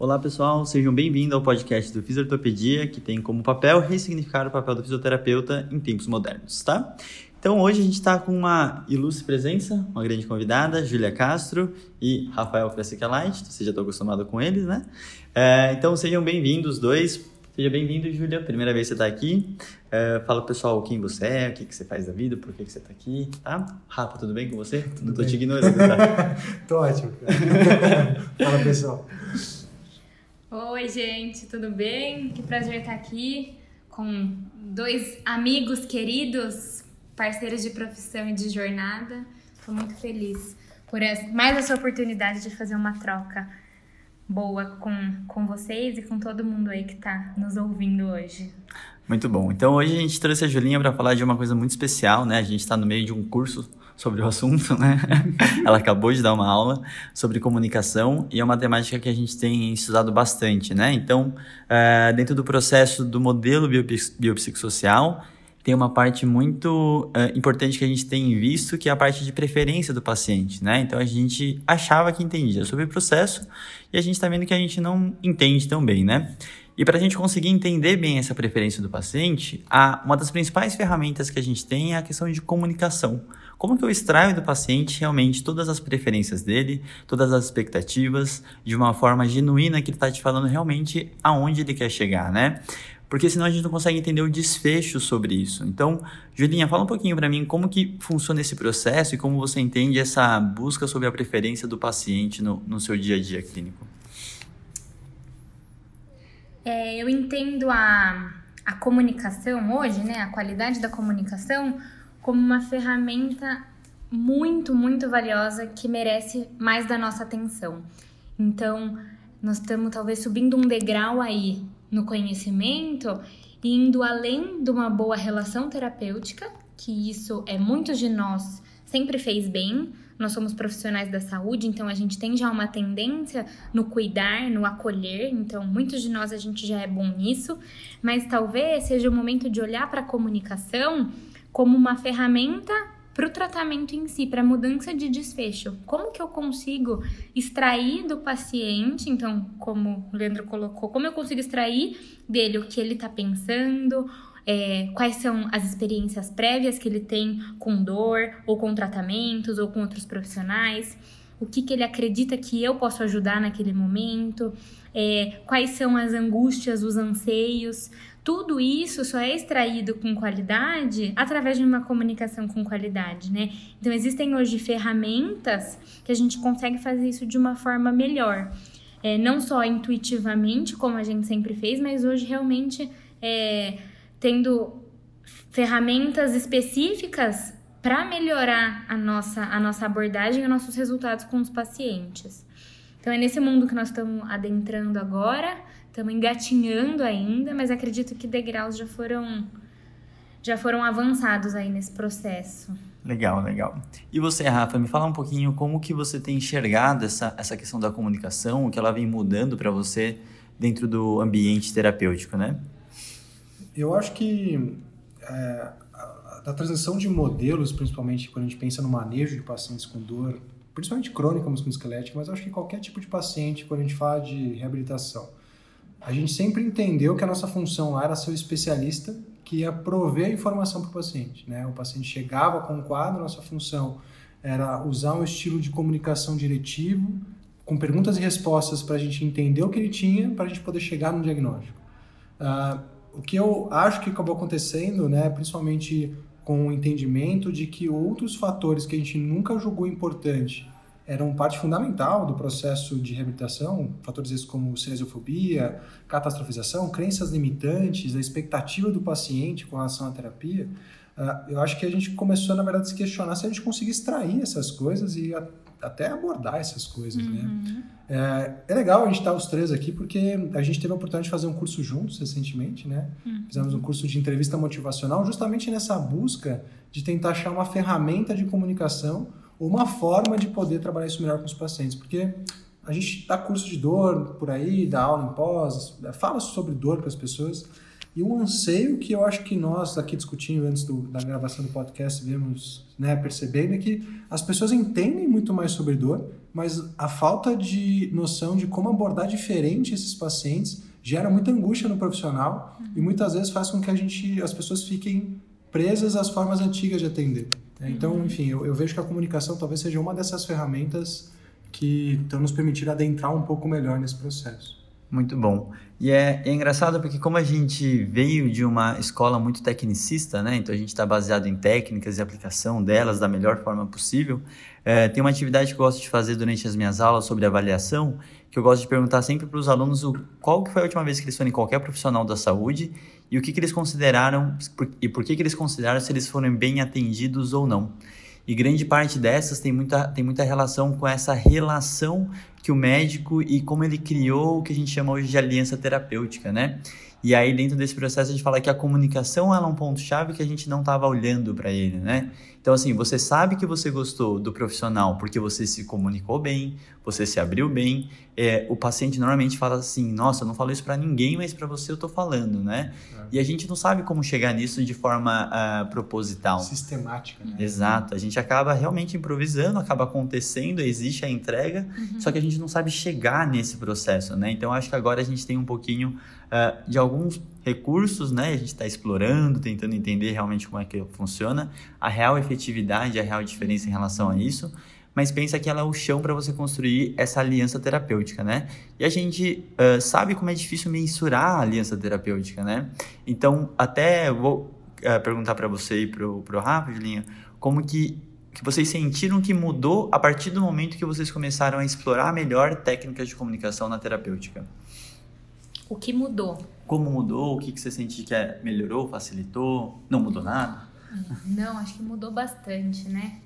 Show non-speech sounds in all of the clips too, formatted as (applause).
Olá pessoal, sejam bem-vindos ao podcast do Fisiortopedia, que tem como papel ressignificar o papel do fisioterapeuta em tempos modernos, tá? Então hoje a gente está com uma ilustre presença, uma grande convidada, Júlia Castro e Rafael Fressica Light, você já está acostumado com eles, né? É, então sejam bem-vindos os dois. Seja bem-vindo, Júlia. Primeira vez que você está aqui. É, fala pessoal quem você é, o que, que você faz da vida, por que, que você está aqui, tá? Rafa, tudo bem com você? Tudo Não estou te ignorando, tá? (laughs) tô ótimo. (laughs) fala, pessoal. Oi, gente, tudo bem? Que prazer estar aqui com dois amigos queridos, parceiros de profissão e de jornada. Estou muito feliz por mais essa oportunidade de fazer uma troca boa com, com vocês e com todo mundo aí que está nos ouvindo hoje. Muito bom. Então hoje a gente trouxe a Julinha para falar de uma coisa muito especial, né? A gente está no meio de um curso sobre o assunto, né? Ela acabou de dar uma aula sobre comunicação e é uma temática que a gente tem estudado bastante, né? Então, é, dentro do processo do modelo biopsicossocial, tem uma parte muito é, importante que a gente tem visto, que é a parte de preferência do paciente, né? Então, a gente achava que entendia sobre o processo e a gente está vendo que a gente não entende tão bem, né? E para a gente conseguir entender bem essa preferência do paciente, a, uma das principais ferramentas que a gente tem é a questão de comunicação. Como que eu extraio do paciente realmente todas as preferências dele, todas as expectativas, de uma forma genuína que ele está te falando realmente aonde ele quer chegar, né? Porque senão a gente não consegue entender o desfecho sobre isso. Então, Julinha, fala um pouquinho para mim como que funciona esse processo e como você entende essa busca sobre a preferência do paciente no, no seu dia a dia clínico. É, eu entendo a, a comunicação hoje, né, a qualidade da comunicação, como uma ferramenta muito, muito valiosa que merece mais da nossa atenção. Então, nós estamos talvez subindo um degrau aí no conhecimento, indo além de uma boa relação terapêutica, que isso é muitos de nós sempre fez bem, nós somos profissionais da saúde, então a gente tem já uma tendência no cuidar, no acolher, então muitos de nós a gente já é bom nisso, mas talvez seja o momento de olhar para a comunicação como uma ferramenta para o tratamento em si, para a mudança de desfecho. Como que eu consigo extrair do paciente, então, como o Leandro colocou, como eu consigo extrair dele o que ele está pensando, é, quais são as experiências prévias que ele tem com dor, ou com tratamentos, ou com outros profissionais, o que, que ele acredita que eu posso ajudar naquele momento, é, quais são as angústias, os anseios. Tudo isso só é extraído com qualidade através de uma comunicação com qualidade, né? Então, existem hoje ferramentas que a gente consegue fazer isso de uma forma melhor. É, não só intuitivamente, como a gente sempre fez, mas hoje realmente é, tendo ferramentas específicas para melhorar a nossa, a nossa abordagem e os nossos resultados com os pacientes. Então é nesse mundo que nós estamos adentrando agora, estamos engatinhando ainda, mas acredito que degraus já foram já foram avançados aí nesse processo. Legal, legal. E você, Rafa, me fala um pouquinho como que você tem enxergado essa, essa questão da comunicação, o que ela vem mudando para você dentro do ambiente terapêutico, né? Eu acho que é, a, a, transição de modelos, principalmente quando a gente pensa no manejo de pacientes com dor, principalmente crônica musculoesquelética, mas acho que qualquer tipo de paciente, quando a gente fala de reabilitação, a gente sempre entendeu que a nossa função lá era ser o especialista que ia prover a informação para o paciente. Né? O paciente chegava com um quadro, nossa função era usar um estilo de comunicação diretivo, com perguntas e respostas para a gente entender o que ele tinha, para a gente poder chegar no diagnóstico. Uh, o que eu acho que acabou acontecendo, né, principalmente com o entendimento de que outros fatores que a gente nunca julgou importante eram parte fundamental do processo de reabilitação, fatores esses como cinesiofobia, catastrofização, crenças limitantes, a expectativa do paciente com relação à terapia, uh, eu acho que a gente começou, na verdade, a se questionar se a gente conseguia extrair essas coisas e até abordar essas coisas, né? uhum. né? É, é, legal a gente estar os três aqui porque a gente teve a oportunidade de fazer um curso juntos recentemente, né? Uhum. Fizemos um curso de entrevista motivacional justamente nessa busca de tentar achar uma ferramenta de comunicação uma forma de poder trabalhar isso melhor com os pacientes, porque a gente dá curso de dor por aí, dá aula em pós, fala sobre dor para as pessoas e um anseio que eu acho que nós aqui discutindo antes do, da gravação do podcast vemos, né, percebendo é que as pessoas entendem muito mais sobre dor, mas a falta de noção de como abordar diferente esses pacientes gera muita angústia no profissional uhum. e muitas vezes faz com que a gente, as pessoas fiquem presas às formas antigas de atender. Né? Então, uhum. enfim, eu, eu vejo que a comunicação talvez seja uma dessas ferramentas que estão nos permitindo adentrar um pouco melhor nesse processo. Muito bom. E é, é, engraçado porque como a gente veio de uma escola muito tecnicista, né? Então a gente está baseado em técnicas e aplicação delas da melhor forma possível. É, tem uma atividade que eu gosto de fazer durante as minhas aulas sobre avaliação, que eu gosto de perguntar sempre para os alunos o, qual que foi a última vez que eles foram em qualquer profissional da saúde e o que, que eles consideraram e por que, que eles consideraram se eles foram bem atendidos ou não. E grande parte dessas tem muita, tem muita relação com essa relação que o médico e como ele criou o que a gente chama hoje de aliança terapêutica, né? E aí, dentro desse processo, a gente fala que a comunicação é um ponto-chave que a gente não estava olhando para ele, né? Então, assim, você sabe que você gostou do profissional porque você se comunicou bem, você se abriu bem. É, o paciente normalmente fala assim: Nossa, eu não falo isso para ninguém, mas para você eu tô falando, né? É. E a gente não sabe como chegar nisso de forma uh, proposital. Sistemática, né? Exato. A gente acaba realmente improvisando, acaba acontecendo, existe a entrega, uhum. só que a gente não sabe chegar nesse processo, né? Então, acho que agora a gente tem um pouquinho uh, de alguns recursos, né? A gente está explorando, tentando entender realmente como é que funciona, a real efetividade, a real diferença em relação a isso, mas pensa que ela é o chão para você construir essa aliança terapêutica, né? E a gente uh, sabe como é difícil mensurar a aliança terapêutica, né? Então, até vou uh, perguntar para você e pro, pro Rafa, Julinha, como que que vocês sentiram que mudou a partir do momento que vocês começaram a explorar melhor técnicas de comunicação na terapêutica? O que mudou? Como mudou? O que, que você sentiu que é, melhorou, facilitou? Não mudou nada? Não, acho que mudou bastante, né?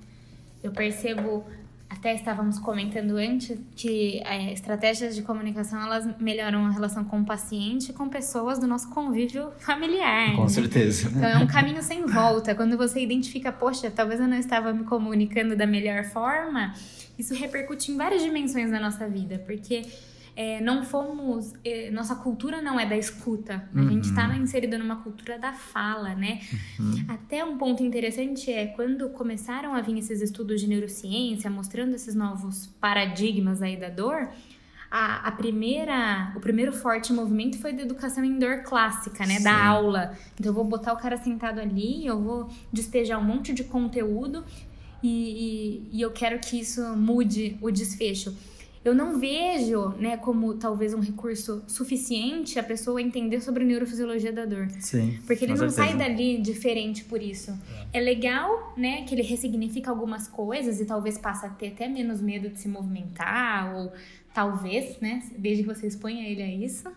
Eu percebo, até estávamos comentando antes, que é, estratégias de comunicação elas melhoram a relação com o paciente e com pessoas do nosso convívio familiar. Com certeza. Então é um caminho sem volta. Quando você identifica, poxa, talvez eu não estava me comunicando da melhor forma, isso repercute em várias dimensões da nossa vida, porque é, não fomos. É, nossa cultura não é da escuta. Uhum. A gente está uhum. inserido numa cultura da fala, né? Uhum. Até um ponto interessante é quando começaram a vir esses estudos de neurociência, mostrando esses novos paradigmas aí da dor. A, a, primeira, o primeiro forte movimento foi da educação em dor clássica, né? Sim. Da aula. Então eu vou botar o cara sentado ali, eu vou despejar um monte de conteúdo e, e, e eu quero que isso mude o desfecho eu não vejo, né, como talvez um recurso suficiente a pessoa entender sobre a neurofisiologia da dor. Sim. Porque ele não certeza. sai dali diferente por isso. É. é legal, né, que ele ressignifica algumas coisas e talvez passe a ter até menos medo de se movimentar ou talvez, né, desde que você exponha ele a isso.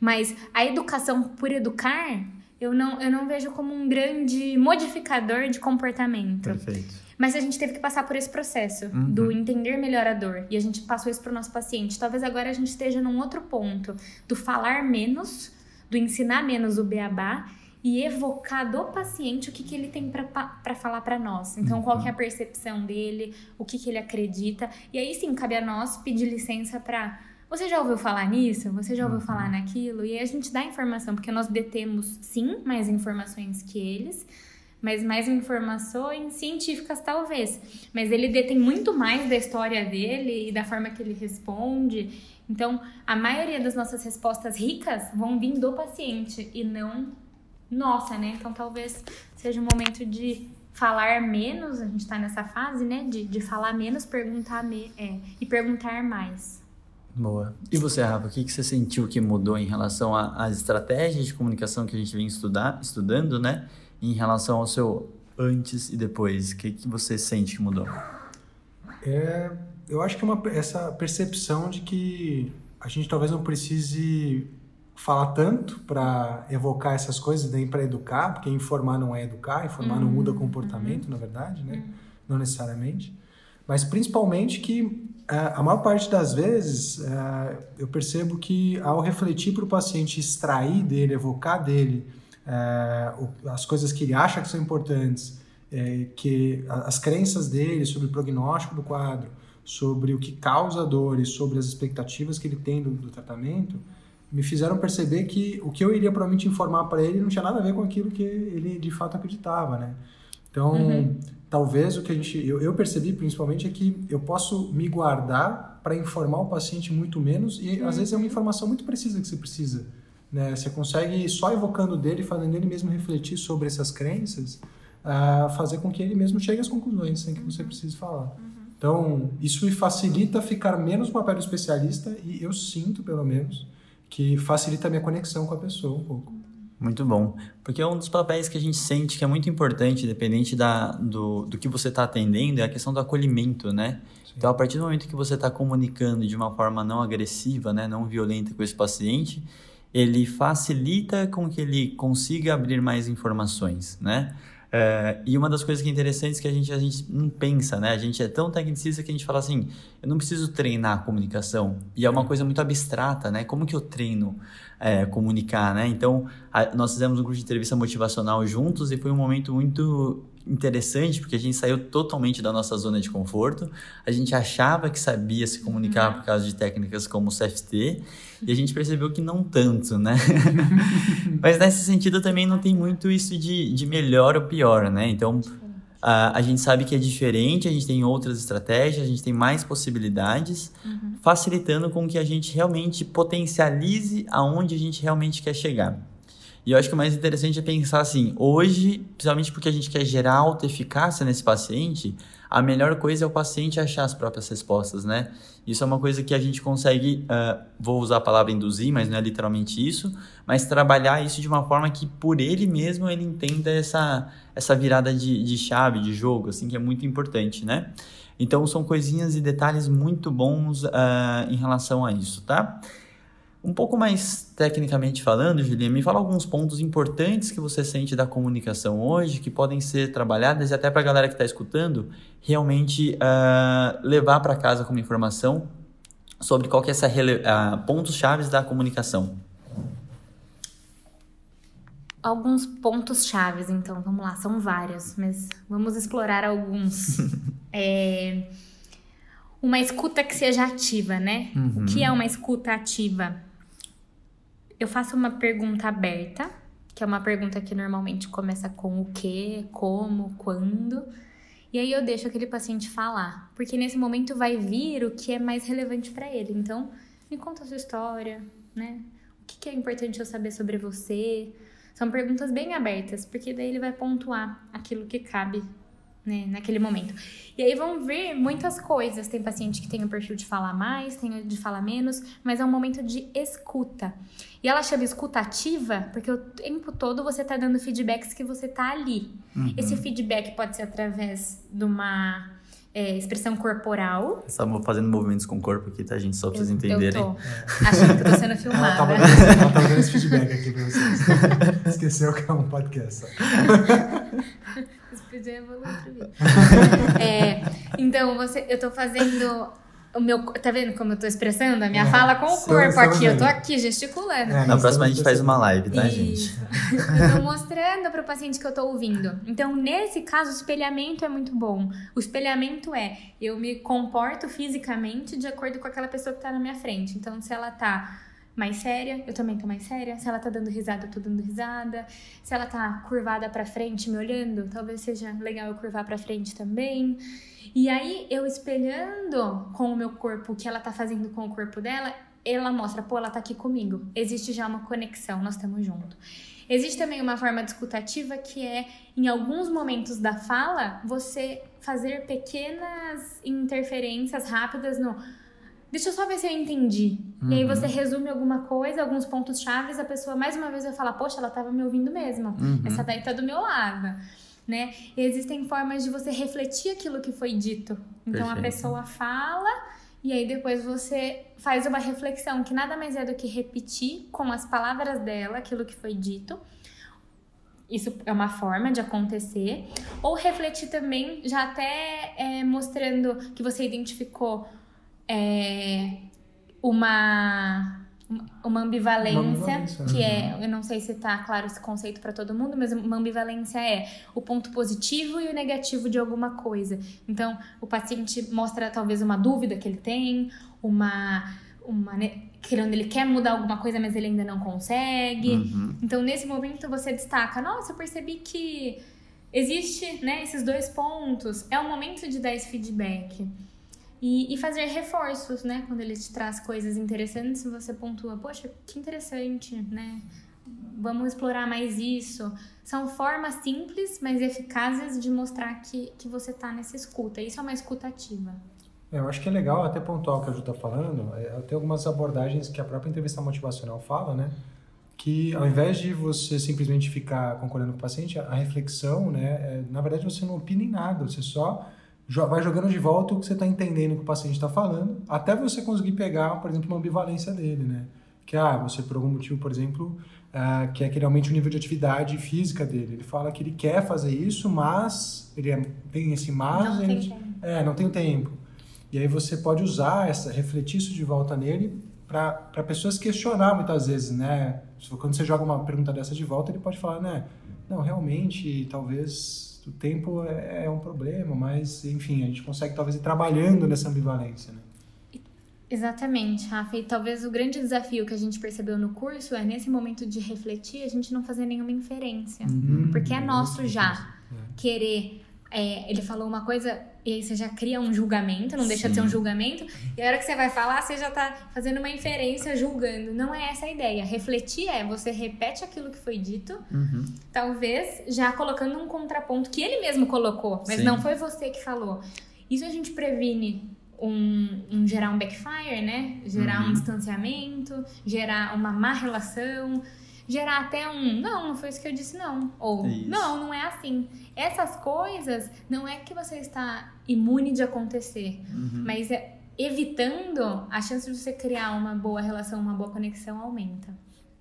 Mas a educação por educar, eu não, eu não vejo como um grande modificador de comportamento. Perfeito. Mas a gente teve que passar por esse processo uhum. do entender melhor a dor. E a gente passou isso para o nosso paciente. Talvez agora a gente esteja num outro ponto do falar menos, do ensinar menos o beabá e evocar do paciente o que, que ele tem para falar para nós. Então, uhum. qual que é a percepção dele, o que, que ele acredita. E aí sim, cabe a nós pedir licença para. Você já ouviu falar nisso? Você já ouviu uhum. falar naquilo? E aí a gente dá informação, porque nós detemos sim mais informações que eles mas mais informações científicas talvez. Mas ele detém muito mais da história dele e da forma que ele responde. Então, a maioria das nossas respostas ricas vão vir do paciente e não nossa, né? Então, talvez seja um momento de falar menos, a gente está nessa fase, né? De, de falar menos, perguntar me, é, e perguntar mais. Boa. E você, Rafa, o que, que você sentiu que mudou em relação às estratégias de comunicação que a gente vem estudar, estudando, né? Em relação ao seu antes e depois? O que, que você sente que mudou? É, eu acho que é uma, essa percepção de que a gente talvez não precise falar tanto para evocar essas coisas, nem para educar, porque informar não é educar, informar uhum. não muda comportamento, uhum. na verdade, né? Uhum. Não necessariamente. Mas principalmente que é, a maior parte das vezes é, eu percebo que ao refletir para o paciente, extrair dele, evocar dele é, as coisas que ele acha que são importantes, é, que as crenças dele sobre o prognóstico do quadro, sobre o que causa dor e sobre as expectativas que ele tem do, do tratamento, me fizeram perceber que o que eu iria provavelmente informar para ele não tinha nada a ver com aquilo que ele de fato acreditava, né? Então, uhum. talvez o que a gente eu, eu, percebi principalmente é que eu posso me guardar para informar o paciente muito menos e uhum. às vezes é uma informação muito precisa que você precisa, né? Você consegue só evocando dele, fazendo ele mesmo refletir sobre essas crenças, uh, fazer com que ele mesmo chegue às conclusões sem que você precise falar. Uhum. Então, isso me facilita ficar menos no papel do especialista e eu sinto, pelo menos, que facilita a minha conexão com a pessoa um pouco. Muito bom. Porque é um dos papéis que a gente sente que é muito importante, dependente da, do, do que você está atendendo, é a questão do acolhimento, né? Sim. Então, a partir do momento que você está comunicando de uma forma não agressiva, né, não violenta com esse paciente, ele facilita com que ele consiga abrir mais informações, né? É, e uma das coisas que é interessante é que a gente, a gente não pensa, né? A gente é tão tecnicista que a gente fala assim, eu não preciso treinar a comunicação. E é uma coisa muito abstrata, né? Como que eu treino é, comunicar, né? Então, a, nós fizemos um grupo de entrevista motivacional juntos e foi um momento muito interessante porque a gente saiu totalmente da nossa zona de conforto. A gente achava que sabia se comunicar uhum. por causa de técnicas como o CFT e a gente percebeu que não tanto, né? (laughs) Mas nesse sentido também não tem muito isso de, de melhor ou pior, né? Então a, a gente sabe que é diferente, a gente tem outras estratégias, a gente tem mais possibilidades, uhum. facilitando com que a gente realmente potencialize aonde a gente realmente quer chegar. E eu acho que o mais interessante é pensar assim, hoje, principalmente porque a gente quer gerar alta eficácia nesse paciente, a melhor coisa é o paciente achar as próprias respostas, né? Isso é uma coisa que a gente consegue, uh, vou usar a palavra induzir, mas não é literalmente isso, mas trabalhar isso de uma forma que por ele mesmo ele entenda essa, essa virada de, de chave, de jogo, assim, que é muito importante, né? Então são coisinhas e detalhes muito bons uh, em relação a isso, tá? Um pouco mais tecnicamente falando, Julia, me fala alguns pontos importantes que você sente da comunicação hoje, que podem ser trabalhadas e até para a galera que está escutando, realmente uh, levar para casa como informação sobre qual que é essa uh, pontos chaves da comunicação. Alguns pontos chaves, então, vamos lá, são vários, mas vamos explorar alguns. (laughs) é, uma escuta que seja ativa, né? Uhum. O que é uma escuta ativa? Eu faço uma pergunta aberta, que é uma pergunta que normalmente começa com o que, como, quando. E aí eu deixo aquele paciente falar, porque nesse momento vai vir o que é mais relevante para ele. Então, me conta a sua história, né? O que, que é importante eu saber sobre você? São perguntas bem abertas, porque daí ele vai pontuar aquilo que cabe né, naquele momento. E aí vão ver muitas coisas. Tem paciente que tem o perfil de falar mais, tem o de falar menos, mas é um momento de escuta. E ela chama escuta ativa porque o tempo todo você está dando feedbacks que você está ali. Uhum. Esse feedback pode ser através de uma é, expressão corporal. Estamos fazendo movimentos com o corpo aqui, tá, gente? Só pra vocês entenderem. Eu tô achando que eu tô sendo (laughs) filmada. Ela tava, ela tava dando esse feedback aqui pra vocês. (laughs) Esqueceu que é um podcast. (laughs) (laughs) É, Então, você, eu tô fazendo o meu. Tá vendo como eu tô expressando a minha é, fala com o corpo aqui? Eu tô aqui gesticulando. É, Na próxima a gente faz uma live, tá, Isso. gente? (laughs) eu tô mostrando pro paciente que eu tô ouvindo. Então, nesse caso, o espelhamento é muito bom. O espelhamento é eu me comporto fisicamente de acordo com aquela pessoa que tá na minha frente. Então, se ela tá mais séria, eu também tô mais séria. Se ela tá dando risada, eu tô dando risada. Se ela tá curvada para frente, me olhando, talvez seja legal eu curvar para frente também. E aí, eu espelhando com o meu corpo o que ela tá fazendo com o corpo dela, ela mostra, pô, ela tá aqui comigo. Existe já uma conexão, nós estamos juntos. Existe também uma forma discutativa que é, em alguns momentos da fala, você fazer pequenas interferências rápidas no deixa eu só ver se eu entendi. Uhum. E aí você uhum. resume alguma coisa, alguns pontos chaves, a pessoa mais uma vez vai falar, poxa, ela estava me ouvindo mesmo. Uhum. Essa daí tá do meu lado. Né? E existem formas de você refletir aquilo que foi dito. Então Perfeito. a pessoa fala e aí depois você faz uma reflexão que nada mais é do que repetir com as palavras dela aquilo que foi dito. Isso é uma forma de acontecer. Ou refletir também, já até é, mostrando que você identificou é, uma uma ambivalência, uma ambivalência que é, eu não sei se está claro esse conceito para todo mundo, mas uma ambivalência é o ponto positivo e o negativo de alguma coisa. Então, o paciente mostra talvez uma dúvida que ele tem, uma uma querendo ele quer mudar alguma coisa, mas ele ainda não consegue. Uhum. Então, nesse momento, você destaca: nossa, eu percebi que existe né, esses dois pontos. É o momento de dar esse feedback. E, e, fazer reforços, né? Quando ele te traz coisas interessantes, você pontua, poxa, que interessante, né? Vamos explorar mais isso. São formas simples, mas eficazes de mostrar que, que você está nessa escuta. Isso é uma escuta ativa. É, eu acho que é legal até pontuar o que a Ju está falando. É, tem algumas abordagens que a própria entrevista motivacional fala, né? Que ao invés de você simplesmente ficar concordando com o paciente, a reflexão, né? É, na verdade, você não opina em nada, você só vai jogando de volta o que você está entendendo que o paciente está falando, até você conseguir pegar, por exemplo, uma ambivalência dele, né? Que, ah, você por algum motivo, por exemplo, uh, que é que realmente o nível de atividade física dele. Ele fala que ele quer fazer isso, mas ele é, tem esse mas... Não ele, tem tempo. É, não tem tempo. E aí você pode usar, essa, refletir isso de volta nele para pessoas questionar muitas vezes, né? Quando você joga uma pergunta dessa de volta, ele pode falar, né? Não, realmente, talvez o tempo é, é um problema, mas, enfim, a gente consegue talvez ir trabalhando nessa ambivalência, né? Exatamente, Rafa. E talvez o grande desafio que a gente percebeu no curso é, nesse momento de refletir, a gente não fazer nenhuma inferência. Uhum, porque é nosso já é. querer. É, ele falou uma coisa e aí você já cria um julgamento, não deixa Sim. de ser um julgamento. E a hora que você vai falar, você já tá fazendo uma inferência, julgando. Não é essa a ideia. Refletir é você repete aquilo que foi dito, uhum. talvez já colocando um contraponto que ele mesmo colocou, mas Sim. não foi você que falou. Isso a gente previne um, um, gerar um backfire, né? Gerar uhum. um distanciamento, gerar uma má relação, gerar até um não, não foi isso que eu disse, não. Ou isso. não, não é assim. Essas coisas não é que você está imune de acontecer, uhum. mas é, evitando, a chance de você criar uma boa relação, uma boa conexão aumenta.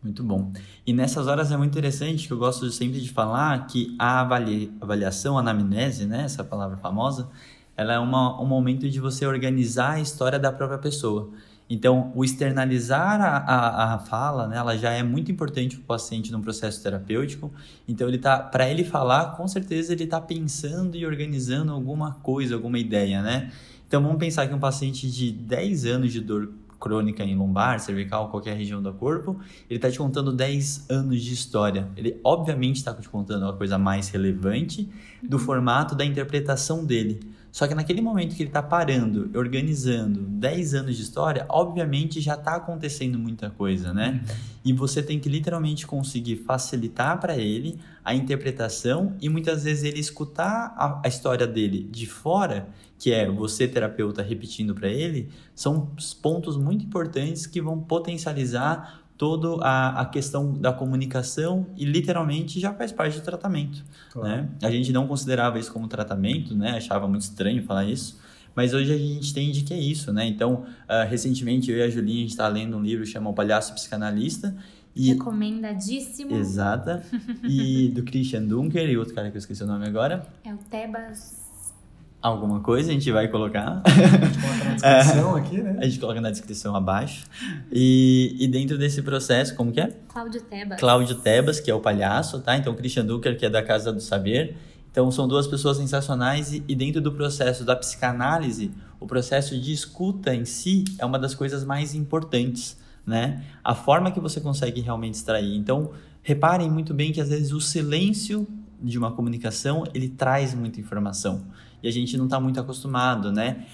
Muito bom. E nessas horas é muito interessante que eu gosto sempre de falar que a avaliação, a anamnese, né, essa palavra famosa, ela é uma, um momento de você organizar a história da própria pessoa. Então, o externalizar a, a, a fala, né, ela já é muito importante para o paciente no processo terapêutico. Então, ele tá, para ele falar, com certeza ele está pensando e organizando alguma coisa, alguma ideia, né? Então, vamos pensar que um paciente de 10 anos de dor crônica em lombar, cervical, qualquer região do corpo, ele está te contando 10 anos de história. Ele, obviamente, está te contando a coisa mais relevante do formato da interpretação dele. Só que naquele momento que ele está parando, organizando 10 anos de história, obviamente já está acontecendo muita coisa, né? Uhum. E você tem que literalmente conseguir facilitar para ele a interpretação e muitas vezes ele escutar a, a história dele de fora, que é você, terapeuta, repetindo para ele, são pontos muito importantes que vão potencializar toda a, a questão da comunicação e literalmente já faz parte do tratamento. Claro. Né? A gente não considerava isso como tratamento, né? achava muito estranho falar isso, mas hoje a gente entende que é isso. Né? Então, uh, recentemente eu e a Julinha, a gente está lendo um livro chamado O Palhaço Psicanalista, e... Recomendadíssimo. Exata. E do Christian Dunker e outro cara que eu esqueci o nome agora. É o Tebas alguma coisa, a gente vai colocar. (laughs) A gente coloca na descrição aqui, né? A gente coloca na descrição abaixo. E, e dentro desse processo, como que é? Cláudio Tebas. Cláudio Tebas, que é o palhaço, tá? Então, Christian Ducker, que é da Casa do Saber. Então, são duas pessoas sensacionais e, e dentro do processo da psicanálise, o processo de escuta em si é uma das coisas mais importantes, né? A forma que você consegue realmente extrair. Então, reparem muito bem que às vezes o silêncio de uma comunicação, ele traz muita informação e a gente não está muito acostumado, né?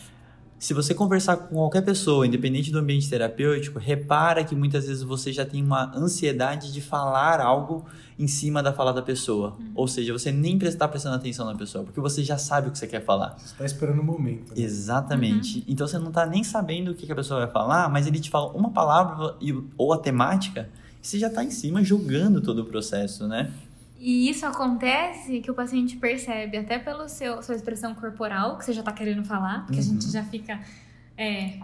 Se você conversar com qualquer pessoa, independente do ambiente terapêutico, repara que muitas vezes você já tem uma ansiedade de falar algo em cima da fala da pessoa. Uhum. Ou seja, você nem está prestando atenção na pessoa, porque você já sabe o que você quer falar. Você está esperando o momento. Né? Exatamente. Uhum. Então você não está nem sabendo o que a pessoa vai falar, mas ele te fala uma palavra ou a temática, e você já está em cima julgando todo o processo, né? E isso acontece que o paciente percebe até pela sua expressão corporal, que você já tá querendo falar, porque uhum. a gente uhum. já fica é,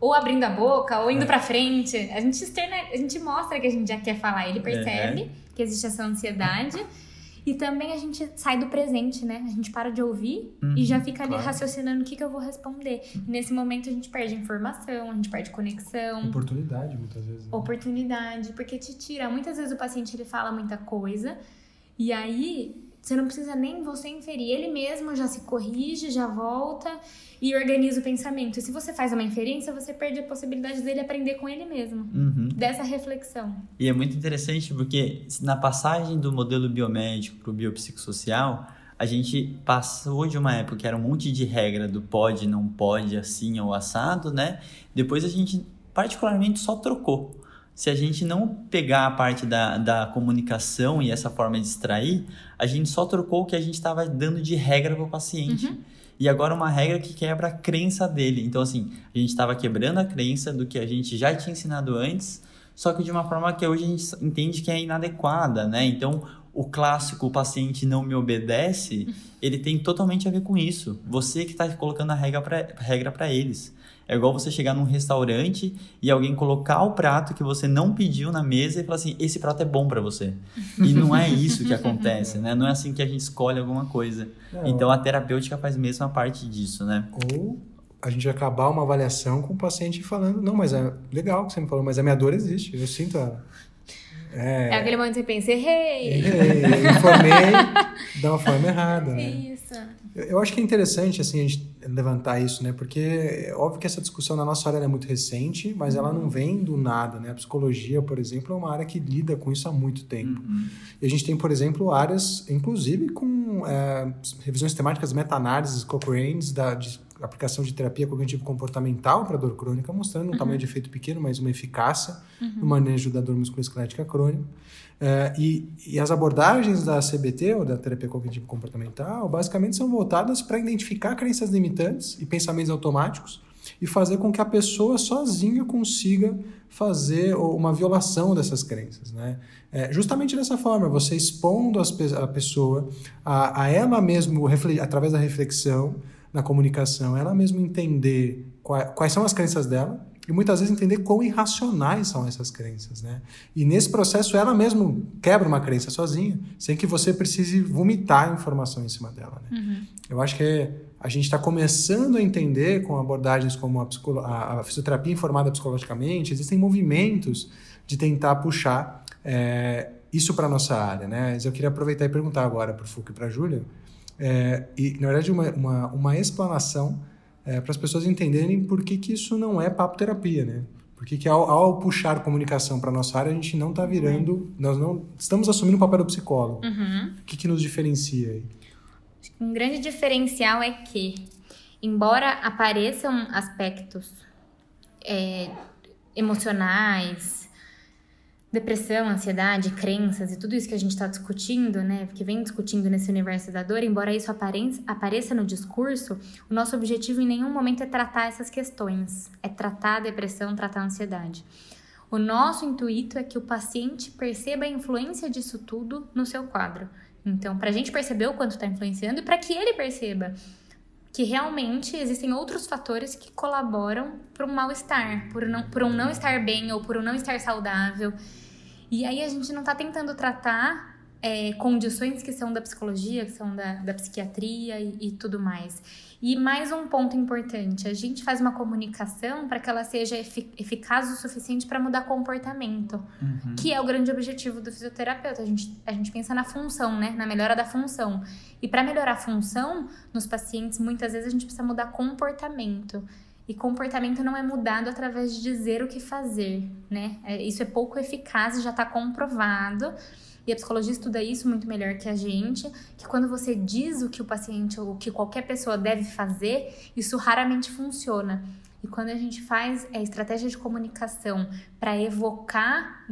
ou abrindo a boca, ou indo é. pra frente. A gente externa, a gente mostra que a gente já quer falar. Ele percebe é. que existe essa ansiedade. E também a gente sai do presente, né? A gente para de ouvir uhum, e já fica ali claro. raciocinando o que, que eu vou responder. E nesse momento a gente perde informação, a gente perde conexão. Oportunidade, muitas vezes. Né? Oportunidade, porque te tira. Muitas vezes o paciente ele fala muita coisa e aí, Você não precisa nem você inferir. Ele mesmo já se corrige, já volta e organiza o pensamento. E se você faz uma inferência, você perde a possibilidade dele aprender com ele mesmo. Uhum. Dessa reflexão. E é muito interessante porque na passagem do modelo biomédico para o biopsicossocial, a gente passou de uma época que era um monte de regra do pode, não pode, assim ou assado, né? Depois a gente particularmente só trocou se a gente não pegar a parte da, da comunicação e essa forma de extrair, a gente só trocou o que a gente estava dando de regra para o paciente. Uhum. E agora uma regra que quebra a crença dele. Então, assim, a gente estava quebrando a crença do que a gente já tinha ensinado antes, só que de uma forma que hoje a gente entende que é inadequada, né? Então, o clássico o paciente não me obedece, ele tem totalmente a ver com isso. Você que está colocando a regra para regra eles. É igual você chegar num restaurante e alguém colocar o prato que você não pediu na mesa e falar assim: esse prato é bom para você. E não é isso que acontece, né? Não é assim que a gente escolhe alguma coisa. Não. Então a terapêutica faz mesmo a parte disso, né? Ou a gente acabar uma avaliação com o paciente falando: não, mas é legal que você me falou, mas a minha dor existe, eu sinto ela. É, é aquele momento que você pensa, errei. Errei, informei da uma forma errada. Né? Isso. Eu acho que é interessante assim, a gente levantar isso, né? Porque é óbvio que essa discussão na nossa área é muito recente, mas ela não vem do nada, né? A psicologia, por exemplo, é uma área que lida com isso há muito tempo. Uhum. E a gente tem, por exemplo, áreas, inclusive com é, revisões temáticas, meta-análises, Cochrane's, da de aplicação de terapia cognitivo-comportamental para dor crônica, mostrando um uhum. tamanho de efeito pequeno, mas uma eficácia uhum. no manejo da dor musculoesquelética crônica. É, e, e, as abordagens da CBT, ou da terapia cognitivo-comportamental, basicamente são voltadas para identificar crenças limitantes e pensamentos automáticos e fazer com que a pessoa sozinha consiga fazer uma violação dessas crenças. Né? É, justamente dessa forma, você expondo as, a pessoa a, a ela mesma, através da reflexão, na comunicação, ela mesma entender quais, quais são as crenças dela e muitas vezes entender quão irracionais são essas crenças, né? E nesse processo ela mesma quebra uma crença sozinha, sem que você precise vomitar informação em cima dela, né? Uhum. Eu acho que a gente está começando a entender com abordagens como a, a, a, fisioterapia informada psicologicamente, existem movimentos de tentar puxar é, isso para nossa área, né? Mas eu queria aproveitar e perguntar agora para o Fuc e para a Júlia, é, e, na verdade, uma, uma, uma explanação é, para as pessoas entenderem por que, que isso não é papo terapia, né? Porque que ao, ao puxar comunicação para nossa área, a gente não está virando, nós não estamos assumindo o papel do psicólogo. Uhum. O que, que nos diferencia aí? Um grande diferencial é que, embora apareçam aspectos é, emocionais, depressão, ansiedade, crenças e tudo isso que a gente está discutindo, né, que vem discutindo nesse universo da dor, embora isso apareça no discurso, o nosso objetivo em nenhum momento é tratar essas questões, é tratar a depressão, tratar a ansiedade. O nosso intuito é que o paciente perceba a influência disso tudo no seu quadro. Então, para a gente perceber o quanto está influenciando e para que ele perceba que realmente existem outros fatores que colaboram para um mal-estar, por, por um não estar bem ou por um não estar saudável. E aí a gente não está tentando tratar é, condições que são da psicologia, que são da, da psiquiatria e, e, tudo mais. E mais um ponto importante: a gente faz uma comunicação para que ela seja eficaz o suficiente para mudar comportamento, uhum. que é o grande objetivo do fisioterapeuta. A gente, a gente pensa na função, né? Na melhora da função. E para melhorar a função nos pacientes, muitas vezes a gente precisa mudar comportamento. E comportamento não é mudado através de dizer o que fazer, né? É, isso é pouco eficaz e já está comprovado. E a psicologia estuda isso muito melhor que a gente, que quando você diz o que o paciente ou o que qualquer pessoa deve fazer, isso raramente funciona. E quando a gente faz a estratégia de comunicação para evocar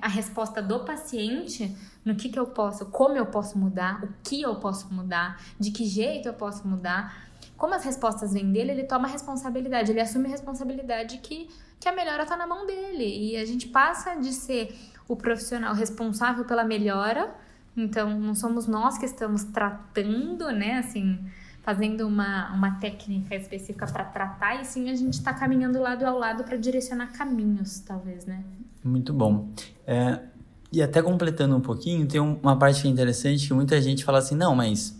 a resposta do paciente, no que, que eu posso, como eu posso mudar, o que eu posso mudar, de que jeito eu posso mudar, como as respostas vêm dele, ele toma responsabilidade, ele assume responsabilidade que, que a melhora está na mão dele. E a gente passa de ser o profissional responsável pela melhora, então não somos nós que estamos tratando, né, assim, fazendo uma, uma técnica específica para tratar, e sim a gente está caminhando lado ao lado para direcionar caminhos, talvez, né? Muito bom. É, e até completando um pouquinho, tem uma parte que é interessante que muita gente fala assim, não, mas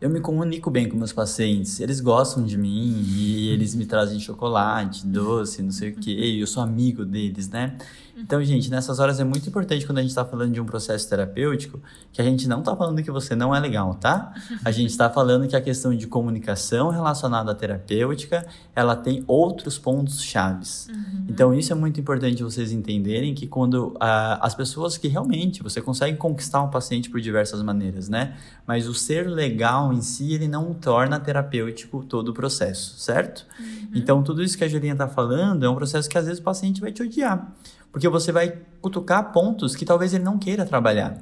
eu me comunico bem com meus pacientes. Eles gostam de mim e eles me trazem chocolate, doce, não sei o quê. Eu sou amigo deles, né? Então, gente, nessas horas é muito importante quando a gente está falando de um processo terapêutico que a gente não está falando que você não é legal, tá? A gente está falando que a questão de comunicação relacionada à terapêutica, ela tem outros pontos chaves. Uhum. Então, isso é muito importante vocês entenderem que quando as pessoas que realmente você consegue conquistar um paciente por diversas maneiras, né? Mas o ser legal em si, ele não torna terapêutico todo o processo, certo? Uhum. Então, tudo isso que a Julinha está falando é um processo que às vezes o paciente vai te odiar. Porque você vai cutucar pontos que talvez ele não queira trabalhar.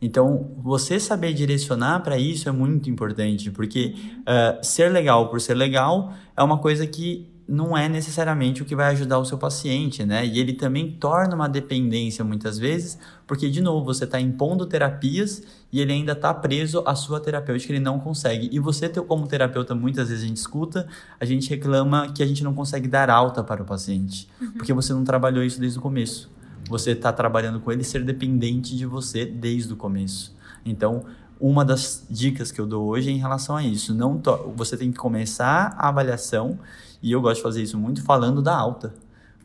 Então, você saber direcionar para isso é muito importante, porque uh, ser legal por ser legal é uma coisa que não é necessariamente o que vai ajudar o seu paciente, né? E ele também torna uma dependência muitas vezes, porque, de novo, você está impondo terapias e ele ainda está preso à sua terapêutica, ele não consegue. E você, como terapeuta, muitas vezes a gente escuta, a gente reclama que a gente não consegue dar alta para o paciente, uhum. porque você não trabalhou isso desde o começo. Você está trabalhando com ele ser dependente de você desde o começo. Então, uma das dicas que eu dou hoje é em relação a isso. Não você tem que começar a avaliação e eu gosto de fazer isso muito falando da alta.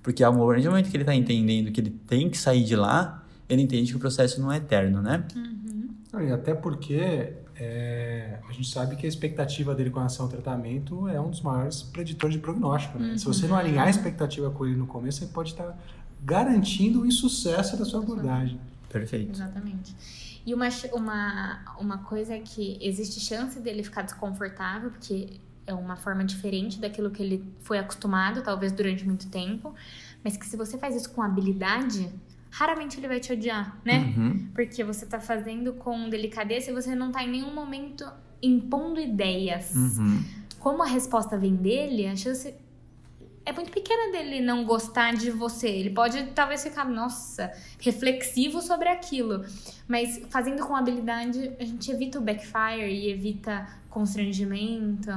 Porque a partir do momento que ele está entendendo que ele tem que sair de lá, ele entende que o processo não é eterno, né? Uhum. E até porque é, a gente sabe que a expectativa dele com relação ao tratamento é um dos maiores preditores de prognóstico. Né? Uhum. Se você não alinhar a expectativa com ele no começo, você pode estar garantindo o insucesso da sua abordagem. Perfeito. Exatamente. E uma, uma, uma coisa é que existe chance dele ficar desconfortável, porque é uma forma diferente daquilo que ele foi acostumado, talvez durante muito tempo, mas que se você faz isso com habilidade, raramente ele vai te odiar, né? Uhum. Porque você tá fazendo com delicadeza e você não tá em nenhum momento impondo ideias. Uhum. Como a resposta vem dele, a chance é muito pequena dele não gostar de você. Ele pode talvez ficar, nossa, reflexivo sobre aquilo. Mas fazendo com habilidade, a gente evita o backfire e evita constrangimento.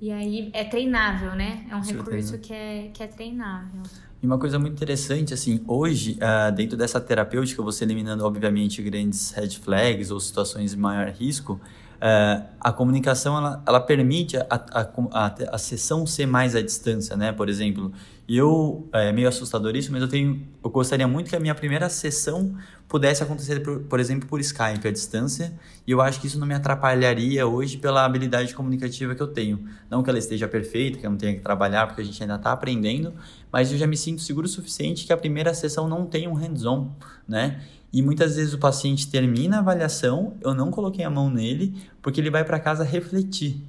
E aí é treinável, né? É um recurso que é, que é treinável. E uma coisa muito interessante, assim, hoje, uh, dentro dessa terapêutica, você eliminando, obviamente, grandes red flags ou situações de maior risco, uh, a comunicação, ela, ela permite a, a, a, a, sessão ser mais à distância, né? Por exemplo, eu, é meio assustador isso, mas eu tenho, eu gostaria muito que a minha primeira sessão pudesse acontecer, por, por exemplo, por Skype à distância, e eu acho que isso não me atrapalharia hoje pela habilidade comunicativa que eu tenho. Não que ela esteja perfeita, que eu não tenha que trabalhar, porque a gente ainda está aprendendo, mas eu já me sinto seguro o suficiente que a primeira sessão não tenha um hands-on, né? E muitas vezes o paciente termina a avaliação, eu não coloquei a mão nele, porque ele vai para casa refletir.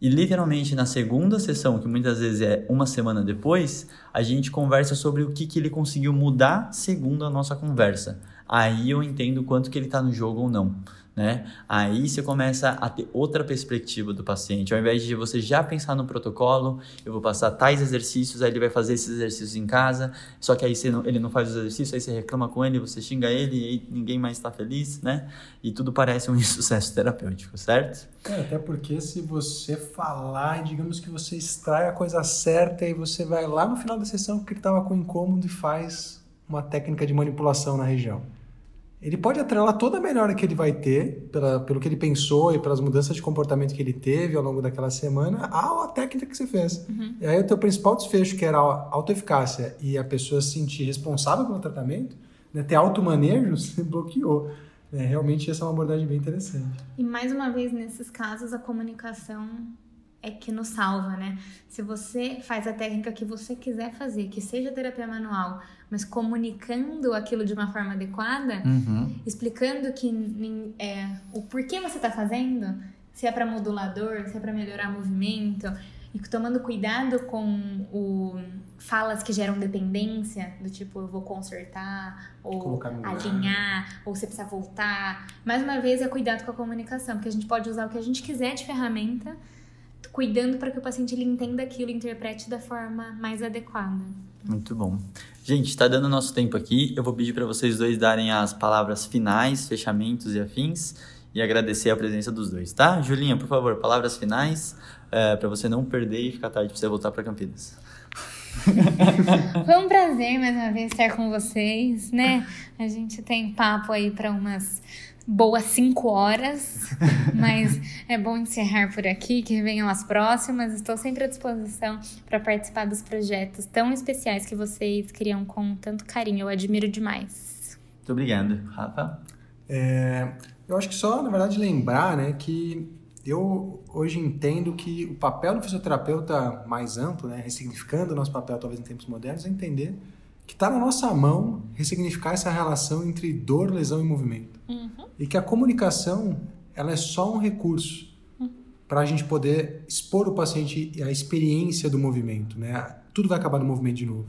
E literalmente na segunda sessão, que muitas vezes é uma semana depois, a gente conversa sobre o que, que ele conseguiu mudar segundo a nossa conversa aí eu entendo quanto que ele está no jogo ou não. Né? Aí você começa a ter outra perspectiva do paciente. Ao invés de você já pensar no protocolo, eu vou passar tais exercícios, aí ele vai fazer esses exercícios em casa, só que aí não, ele não faz os exercícios, aí você reclama com ele, você xinga ele e ninguém mais está feliz, né? E tudo parece um (laughs) insucesso terapêutico, certo? É, até porque se você falar, digamos que você extrai a coisa certa e você vai lá no final da sessão porque ele estava com incômodo e faz uma técnica de manipulação na região ele pode atrelar toda a melhora que ele vai ter, pela, pelo que ele pensou e pelas mudanças de comportamento que ele teve ao longo daquela semana, à técnica que você fez. Uhum. E aí o teu principal desfecho, que era a autoeficácia e a pessoa se sentir responsável pelo tratamento, né, ter automanejo, (laughs) você bloqueou. É, realmente essa é uma abordagem bem interessante. E mais uma vez, nesses casos, a comunicação é que nos salva, né? Se você faz a técnica que você quiser fazer, que seja terapia manual, mas comunicando aquilo de uma forma adequada, uhum. explicando que é, o porquê você está fazendo, se é para modulador, se é para melhorar movimento, e tomando cuidado com o falas que geram dependência, do tipo eu vou consertar, ou alinhar, ou você precisa voltar. Mais uma vez é cuidado com a comunicação, porque a gente pode usar o que a gente quiser de ferramenta cuidando para que o paciente ele entenda aquilo, interprete da forma mais adequada. Muito bom. Gente, está dando nosso tempo aqui. Eu vou pedir para vocês dois darem as palavras finais, fechamentos e afins e agradecer a presença dos dois, tá? Julinha, por favor, palavras finais é, para você não perder e ficar tarde para você voltar para Campinas. Foi um prazer mais uma vez estar com vocês, né? A gente tem papo aí para umas boas cinco horas, mas é bom encerrar por aqui, que venham as próximas. Estou sempre à disposição para participar dos projetos tão especiais que vocês criam com tanto carinho. Eu admiro demais. Muito obrigado. Rafa? É, eu acho que só, na verdade, lembrar né, que eu hoje entendo que o papel do fisioterapeuta mais amplo, né, ressignificando o nosso papel talvez em tempos modernos, é entender que está na nossa mão ressignificar essa relação entre dor, lesão e movimento. Uhum. E que a comunicação ela é só um recurso uhum. para a gente poder expor o paciente à experiência do movimento. Né? Tudo vai acabar no movimento de novo.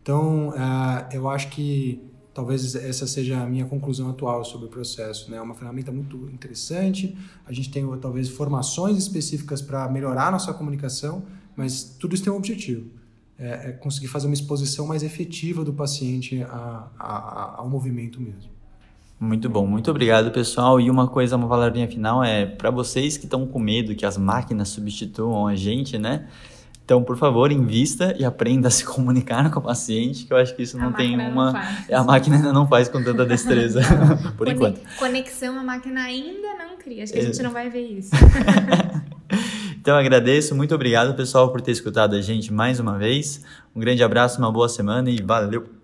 Então, uh, eu acho que talvez essa seja a minha conclusão atual sobre o processo. Né? É uma ferramenta muito interessante, a gente tem talvez formações específicas para melhorar a nossa comunicação, mas tudo isso tem um objetivo é, é conseguir fazer uma exposição mais efetiva do paciente a, a, ao movimento mesmo. Muito bom, muito obrigado pessoal. E uma coisa, uma palavrinha final é para vocês que estão com medo que as máquinas substituam a gente, né? Então, por favor, invista e aprenda a se comunicar com o paciente, que eu acho que isso não tem uma. Não a máquina ainda não faz com tanta destreza, (laughs) por enquanto. Conexão a máquina ainda não cria. Acho que a gente não vai ver isso. (laughs) Então agradeço, muito obrigado pessoal por ter escutado a gente mais uma vez. Um grande abraço, uma boa semana e valeu!